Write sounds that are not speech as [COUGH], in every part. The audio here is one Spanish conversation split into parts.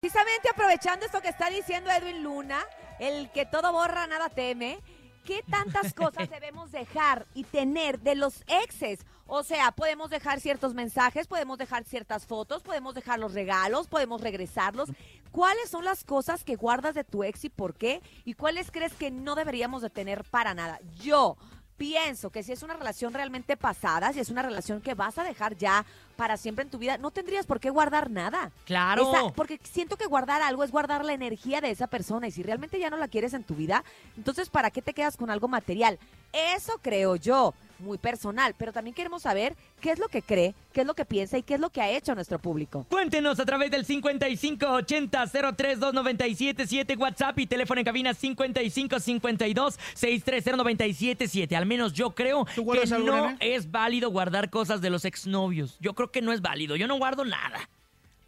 Precisamente aprovechando esto que está diciendo Edwin Luna, el que todo borra, nada teme, ¿qué tantas cosas [LAUGHS] debemos dejar y tener de los exes? O sea, podemos dejar ciertos mensajes, podemos dejar ciertas fotos, podemos dejar los regalos, podemos regresarlos. ¿Cuáles son las cosas que guardas de tu ex y por qué? ¿Y cuáles crees que no deberíamos de tener para nada? Yo pienso que si es una relación realmente pasada, si es una relación que vas a dejar ya para siempre en tu vida, no tendrías por qué guardar nada. Claro. Esa- porque siento que guardar algo es guardar la energía de esa persona y si realmente ya no la quieres en tu vida, entonces ¿para qué te quedas con algo material? Eso creo yo, muy personal, pero también queremos saber qué es lo que cree, qué es lo que piensa y qué es lo que ha hecho nuestro público. Cuéntenos a través del 5580-032977 WhatsApp y teléfono en cabina 5552-630-977. Al menos yo creo ¿Tú que no es válido guardar cosas de los exnovios. Yo creo que no es válido. Yo no guardo nada.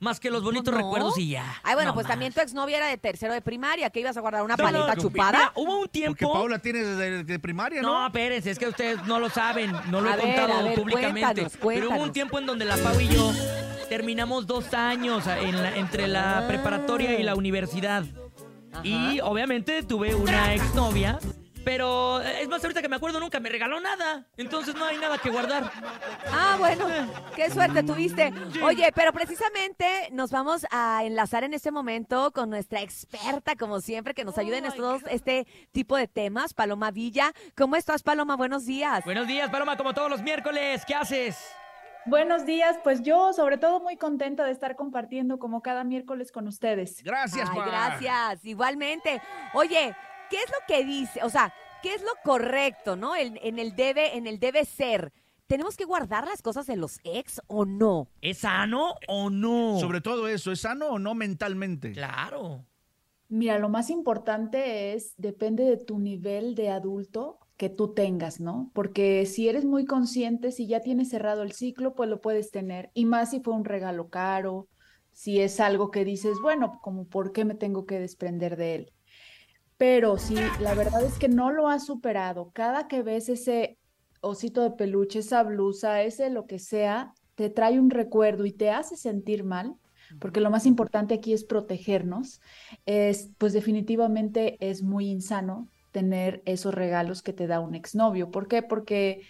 Más que los bonitos ¿No? recuerdos y ya. Ay, bueno, No pues más. también tu exnovia era de tercero de primaria, que ibas a guardar una paleta no, chupada. mira, hubo un Porque tiempo... Paula tiene desde de primaria, No, ¿no? espérense, es que ustedes no lo saben, no lo A he ver, contado a ver, públicamente. cuéntanos, Pero hubo un tiempo en donde la Pau y yo terminamos dos años en la- entre la Ah. preparatoria y la universidad. Ajá. Y obviamente tuve una exnovia, pero es más, ahorita que me acuerdo nunca me regaló nada. Entonces no hay nada que guardar. Ah, bueno, qué suerte tuviste. Oye, pero precisamente nos vamos a enlazar en este momento con nuestra experta, como siempre, que nos ayuda en estos, este tipo de temas, Paloma Villa. ¿Cómo estás, Paloma? Buenos días. Buenos días, Paloma, como todos los miércoles. ¿Qué haces? Buenos días, pues yo sobre todo muy contenta de estar compartiendo como cada miércoles con ustedes. Gracias, Ay, pa. gracias, igualmente. Oye, ¿qué es lo que dice? O sea, ¿qué es lo correcto, no? En, en el debe, en el debe ser. ¿Tenemos que guardar las cosas de los ex o no? ¿Es sano o no? Sobre todo eso, ¿es sano o no mentalmente? Claro. Mira, lo más importante es, depende de tu nivel de adulto que tú tengas, ¿no? Porque si eres muy consciente, si ya tienes cerrado el ciclo, pues lo puedes tener. Y más si fue un regalo caro, si es algo que dices, bueno, como por qué me tengo que desprender de él. Pero si la verdad es que no lo has superado, cada que ves ese osito de peluche, esa blusa, ese lo que sea, te trae un recuerdo y te hace sentir mal, porque lo más importante aquí es protegernos, es, pues definitivamente es muy insano tener esos regalos que te da un exnovio. ¿Por qué? Porque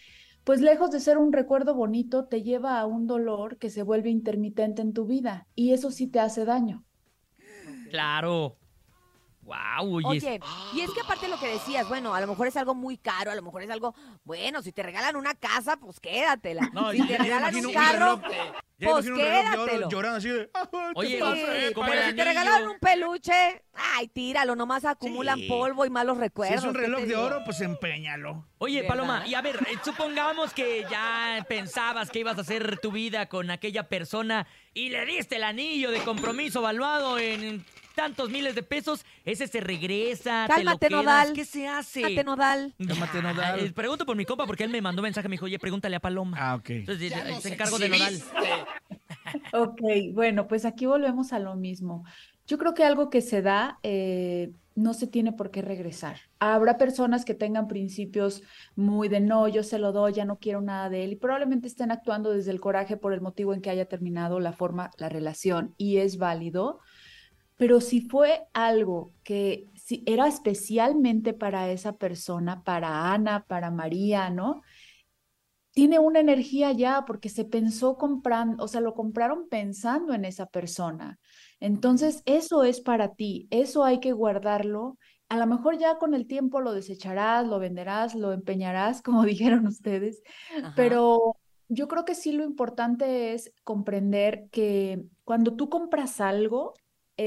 pues lejos de ser un recuerdo bonito, te lleva a un dolor que se vuelve intermitente en tu vida y eso sí te hace daño. Claro. Wow, oye. Oye, y es que aparte lo que decías, bueno, a lo mejor es algo muy caro, a lo mejor es algo, bueno, si te regalan una casa, pues quédatela. No, si ya- te ya regalan un un carro, reloj, pues un quédatelo. llorando así de... "Ah, ¿qué Oye, pasa? Sí, Eh, como pero el si te regalan un peluche, ay, tíralo, nomás acumulan Sí. polvo y malos Si recuerdos. es un ¿qué reloj de digo? oro, pues empeñalo. Oye, ¿Verdad? Paloma, y a ver, eh, supongamos que ya pensabas que ibas a hacer tu vida con aquella persona y le diste el anillo de compromiso valuado en tantos miles de pesos, ese se regresa, Cálmate, te lo quedas, Nodal. ¿qué se hace? Cálmate, Nodal. Cálmate, Ya, Nodal. eh, Pregunto por mi compa porque él me mandó mensaje, me dijo, oye, pregúntale a Paloma. Ah, ok. Entonces, eh, se encargo de Nodal. [LAUGHS] Ok, bueno, pues aquí volvemos a lo mismo. Yo creo que algo que se da eh, no se tiene por qué regresar. Habrá personas que tengan principios muy de no, yo se lo doy, ya no quiero nada de él y probablemente estén actuando desde el coraje por el motivo en que haya terminado la forma, la relación y es válido. Pero si fue algo que si era especialmente para esa persona, para Ana, para María, ¿no? tiene una energía ya porque se pensó comprando, o sea, lo compraron pensando en esa persona. Entonces, eso es para ti, eso hay que guardarlo. A lo mejor ya con el tiempo lo desecharás, lo venderás, lo empeñarás, [LAUGHS] como dijeron ustedes, Ajá. pero yo creo que sí lo importante es comprender que cuando tú compras algo,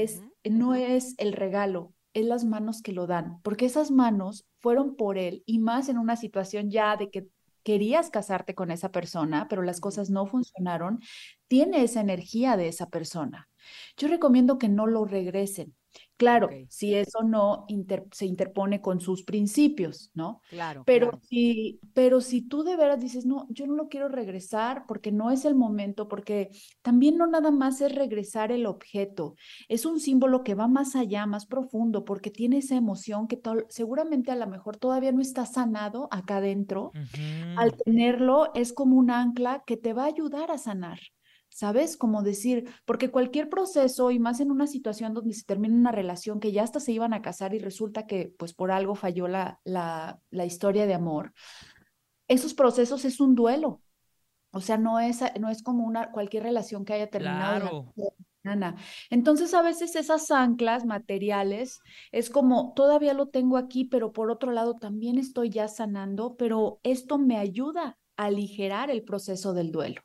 es, no es el regalo, es las manos que lo dan, porque esas manos fueron por él y más en una situación ya de que querías casarte con esa persona, pero las cosas no funcionaron, tiene esa energía de esa persona. Yo recomiendo que no lo regresen. Claro, si eso no inter- se interpone con sus principios, ¿no? Claro, Pero claro. si, pero si tú de veras dices, no, yo no lo quiero regresar porque no es el momento, porque también no nada más es regresar el objeto, es un símbolo que va más allá, más profundo, porque tiene esa emoción que seguramente a lo mejor todavía no está sanado acá adentro. Al tenerlo es como un ancla que te va a ayudar a sanar. ¿Sabes? Como decir, porque cualquier proceso y más en una situación donde se termina una relación que ya hasta se iban a casar y resulta que pues por algo falló la, la, la historia de amor, esos procesos es un duelo. O sea, no es, no es como una, cualquier relación que haya terminado. Claro. Ana. Entonces, a veces esas anclas materiales es como, todavía lo tengo aquí, pero por otro lado también estoy ya sanando, pero esto me ayuda a aligerar el proceso del duelo.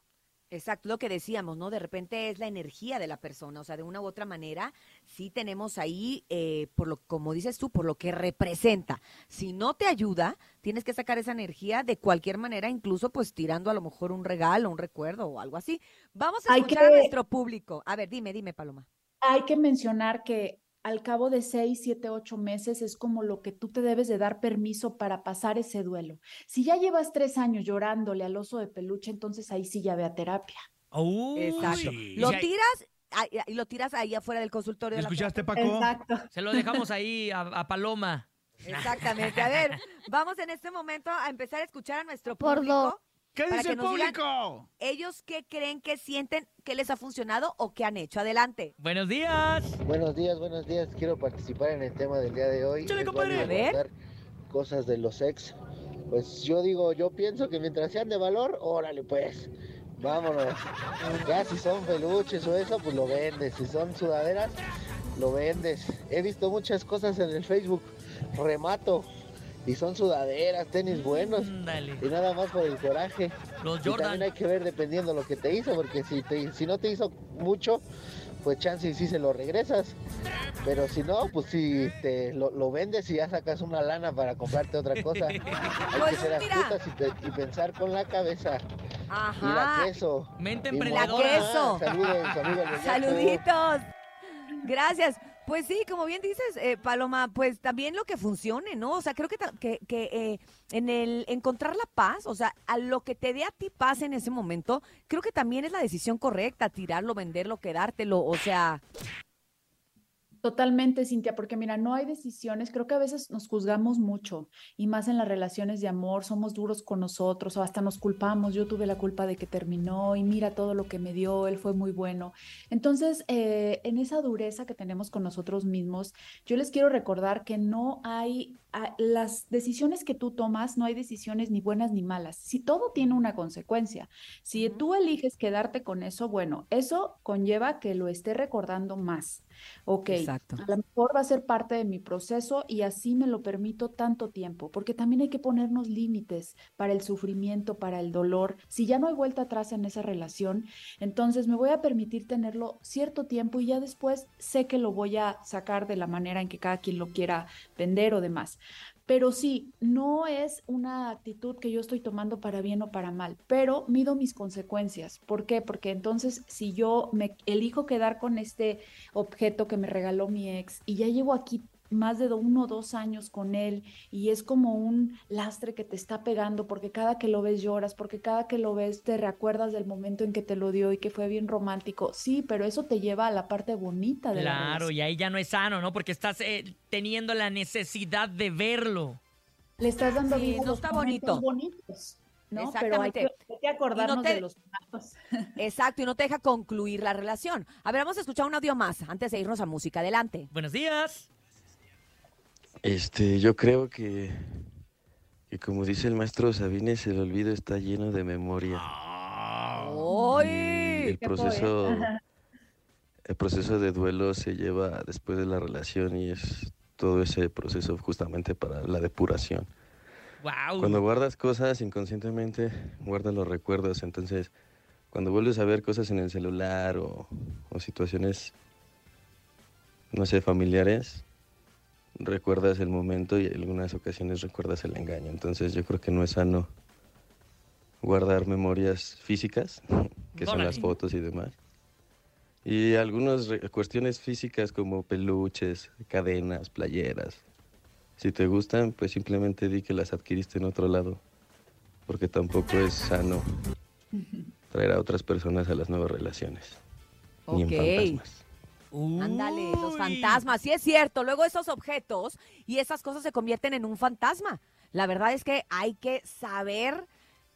Exacto, lo que decíamos, ¿no? De repente es la energía de la persona, o sea, de una u otra manera, sí tenemos ahí, eh, por lo, como dices tú, por lo que representa. Si no te ayuda, tienes que sacar esa energía de cualquier manera, incluso pues tirando a lo mejor un regalo, un recuerdo o algo así. Vamos a escuchar a que- nuestro público. A ver, dime, dime, Paloma. Hay que mencionar que al cabo de seis, siete, ocho meses es como lo que tú te debes de dar permiso para pasar ese duelo. Si ya llevas tres años llorándole al oso de peluche, entonces ahí sí ya ve a terapia. Uy. Exacto. Lo tiras ahí- y lo tiras ahí afuera del consultorio. de la ¿Escuchaste, Paco? Exacto. Se lo dejamos ahí a, a Paloma. Exactamente. A ver, vamos en este momento a empezar a escuchar a nuestro Por público. ¿Qué Para dice que el nos digan- público? Ellos qué creen que sienten que les ha funcionado o que han hecho. Adelante. Buenos días. Buenos días, buenos días. Quiero participar en el tema del día de hoy. Échale, Es compadre. válido A ver. guardar cosas de los ex. Pues yo digo, yo pienso que mientras sean de valor, órale pues. Vámonos. Ya si son peluches o eso, pues lo vendes. Si son sudaderas, lo vendes. He visto muchas cosas en el Facebook. Remato. Y son sudaderas, tenis buenos. Dale. Y nada más por el coraje. Los Y también Jordan. hay que ver dependiendo lo que te hizo, porque si, te, si no te hizo mucho, pues chance y sí se lo regresas. Pero si no, pues si te lo, lo vendes y ya sacas una lana para comprarte otra cosa. [LAUGHS] Hay Pues que ser mira. astutas y, pe- y pensar con la cabeza. Y la Ajá. queso. Mente Y emprendedora. queso. Saludos, amigo [LAUGHS] Leonato. Saluditos. Gracias. Pues sí, como bien dices, eh, Paloma, pues también lo que funcione, ¿no? O sea, creo que, que, que, eh, en el encontrar la paz, o sea, a lo que te dé a ti paz en ese momento, creo que también es la decisión correcta, tirarlo, venderlo, quedártelo, o sea, Totalmente, Cintia, porque mira, no hay decisiones, creo que a veces nos juzgamos mucho y más en las relaciones de amor, somos duros con nosotros o hasta nos culpamos, yo tuve la culpa de que terminó y mira todo lo que me dio, él fue muy bueno. Entonces, eh, en esa dureza que tenemos con nosotros mismos, yo les quiero recordar que no hay, a- las decisiones que tú tomas, no hay decisiones ni buenas ni malas, si todo tiene una consecuencia. Si tú eliges quedarte con eso, bueno, eso conlleva que lo esté recordando más. Ok, A lo mejor va a ser parte de mi proceso y así me lo permito tanto tiempo, porque también hay que ponernos límites para el sufrimiento, para el dolor. Si ya no hay vuelta atrás en esa relación, entonces me voy a permitir tenerlo cierto tiempo y ya después sé que lo voy a sacar de la manera en que cada quien lo quiera vender o demás. Pero sí, no es una actitud que yo estoy tomando para bien o para mal, pero mido mis consecuencias. ¿Por qué? Porque entonces si yo me elijo quedar con este objeto que me regaló mi ex y ya llevo aquí más de uno o dos años con él y es como un lastre que te está pegando porque cada que lo ves lloras, porque cada que lo ves te recuerdas del momento en que te lo dio y que fue bien romántico. Sí, pero eso te lleva a la parte bonita de la Claro, y ahí ya no es sano, ¿no? Porque estás eh, teniendo la necesidad de verlo. Le estás dando Sí, vida no está bonito. bonitos, ¿no? Pero hay que, Exactamente. hay que acordarnos te- de los malos. [LAUGHS] Exacto, y no te deja concluir la relación. A ver, vamos a escuchar un audio más antes de irnos a música. Adelante. Buenos días. Este, yo creo que, que como dice el maestro Sabines, el olvido está lleno de memoria. Ah, ¡Ay! el proceso, [LAUGHS] el proceso de duelo se lleva después de la relación y es todo ese proceso justamente para la depuración. Wow. Cuando guardas cosas inconscientemente, guardas los recuerdos. Entonces, cuando vuelves a ver cosas en el celular o, o situaciones, no sé, familiares, recuerdas el momento y en algunas ocasiones recuerdas el engaño. Entonces, yo creo que no es sano guardar memorias físicas, [LAUGHS] que son las fotos y demás. Y algunas cuestiones físicas como peluches, cadenas, playeras, si te gustan, pues simplemente di que las adquiriste en otro lado, porque tampoco es sano [LAUGHS] traer a otras personas a las nuevas relaciones, ni Ok. en fantasmas. Ándale, los fantasmas, sí es cierto. Luego esos objetos y esas cosas se convierten en un fantasma. La verdad es que hay que saber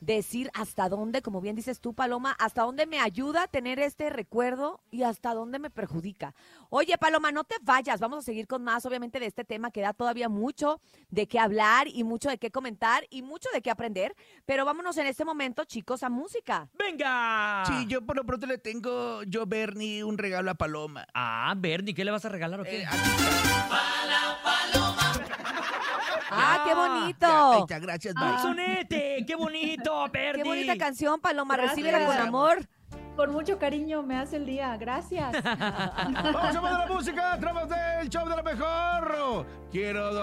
decir hasta dónde, como bien dices tú, Paloma, hasta dónde me ayuda tener este recuerdo y hasta dónde me perjudica. Oye, Paloma, no te vayas, vamos a seguir con más, obviamente, de este tema que da todavía mucho de qué hablar y mucho de qué comentar y mucho de qué aprender, pero vámonos en este momento, chicos, a música. ¡Venga! Sí, yo por lo pronto le tengo, yo, Bernie, un regalo a Paloma. Ah, Bernie, ¿qué le vas a regalar o qué? Eh, aquí está. ¡Ah, qué Ya, ahí bonito! está, gracias, ¡Un bye. sonete! ¡Qué bonito, Bernie! [LAUGHS] ¡Qué bonita canción, Paloma! Gracias. Recíbela con amor. Con mucho cariño me hace el día. Gracias. [LAUGHS] Vamos a ver la música a través del show de la mejor. Quiero dormir.